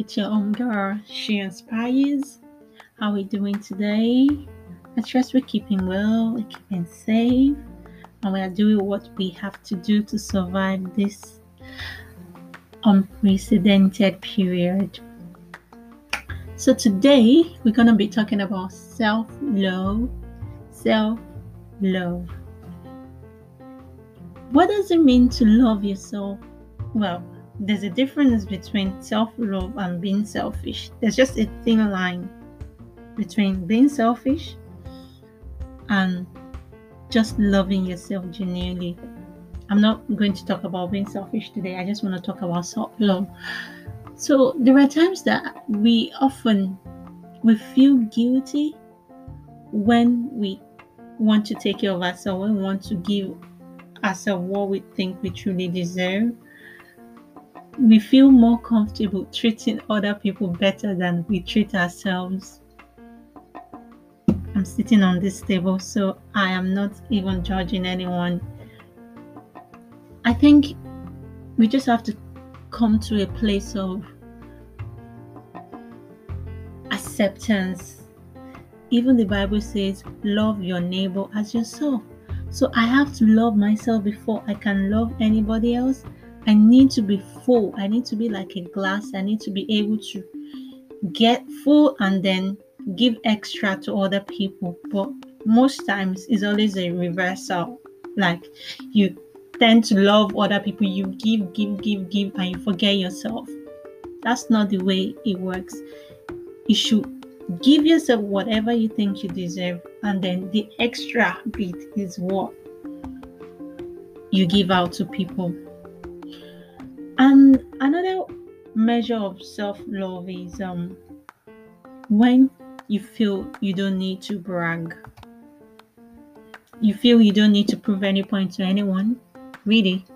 It's your own girl, She Inspires. How are we doing today? I trust we're keeping well, we're keeping safe, and we are doing what we have to do to survive this unprecedented period. So, today we're to be talking about self love. Self love. What does it mean to love yourself? Well, there's a difference between self love and being selfish. There's just a thin line between being selfish and just loving yourself genuinely. I'm not going to talk about being selfish today. I just want to talk about self love. So there are times that we often we feel guilty when we want to take care of ourselves, when we want to give ourselves what we think we truly deserve. We feel more comfortable treating other people better than we treat ourselves. I'm sitting on this table, so I am not even judging anyone. I think we just have to come to a place of acceptance. Even the Bible says, Love your neighbor as yourself. So I have to love myself before I can love anybody else. I need to be full. I need to be like a glass. I need to be able to get full and then give extra to other people. But most times it's always a reversal. Like you tend to love other people, you give, give, give, give, and you forget yourself. That's not the way it works. You should give yourself whatever you think you deserve, and then the extra bit is what you give out to people. And another measure of self-love is um when you feel you don't need to brag. You feel you don't need to prove any point to anyone. Really.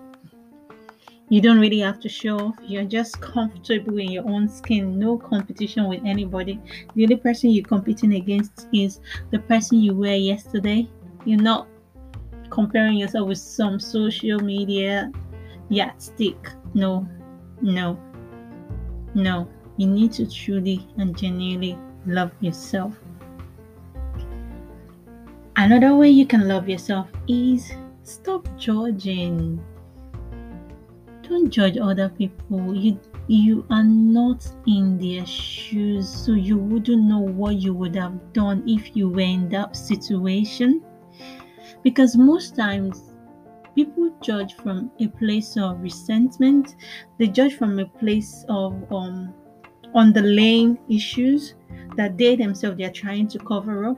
You don't really have to show off. You're just comfortable in your own skin. No competition with anybody. The only person you're competing against is the person you were yesterday. You're not comparing yourself with some social media yardstick. No, no, no. You need to truly and genuinely love yourself. Another way you can love yourself is stop judging. Don't judge other people. You you are not in their shoes, so you wouldn't know what you would have done if you were in that situation. Because most times people judge from a place of resentment, they judge from a place of um underlying issues that they themselves they're trying to cover up.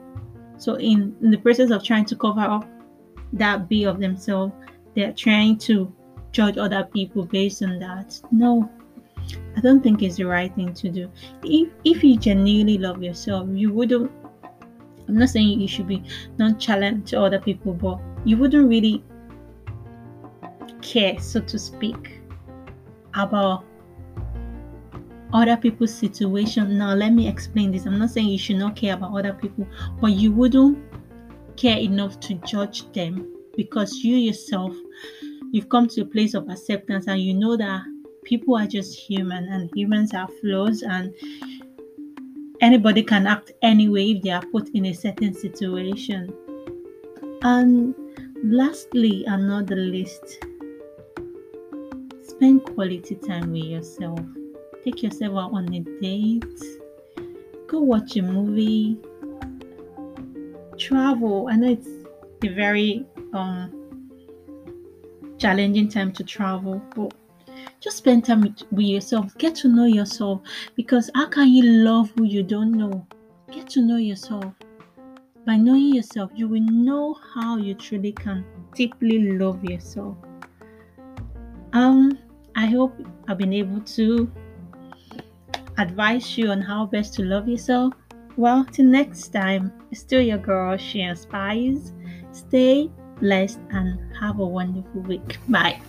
So in, in the process of trying to cover up that be of themselves, they're trying to judge other people based on that. No, I don't think it's the right thing to do. If if you genuinely love yourself, you wouldn't. I'm not saying you should be nonchalant to other people, but you wouldn't really care, so to speak, about other people's situation. Now, let me explain this. I'm not saying you should not care about other people, but you wouldn't care enough to judge them because you yourself you've come to a place of acceptance and you know that people are just human and humans have flaws and anybody can act anyway if they are put in a certain situation. And lastly, and not the least, spend quality time with yourself. Take yourself out on a date, go watch a movie, travel. I know it's a very um challenging time to travel, but just spend time with, with yourself. Get to know yourself because how can you love who you don't know? Get to know yourself. By knowing yourself, you will know how you truly can deeply love yourself. Um, I hope I've been able to advise you on how best to love yourself. Well, till next time, still your girl, she inspires. Stay blessed and have a wonderful week. Bye.